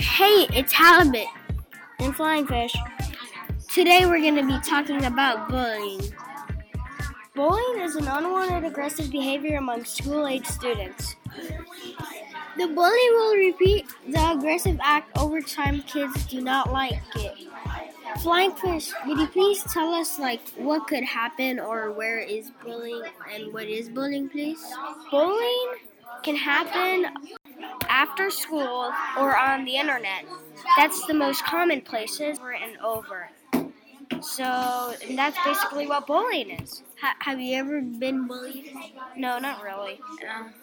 it's halibut and flying fish. Today we're going to be talking about bullying. Bullying is an unwanted aggressive behavior among school age students. The bully will repeat the aggressive act over time kids do not like it. Flying fish, would you please tell us like what could happen or where is bullying and what is bullying please? Bullying can happen after school or on the internet. That's the most common places over and over. So and that's basically what bullying is. Ha- have you ever been bullied? No, not really. Um,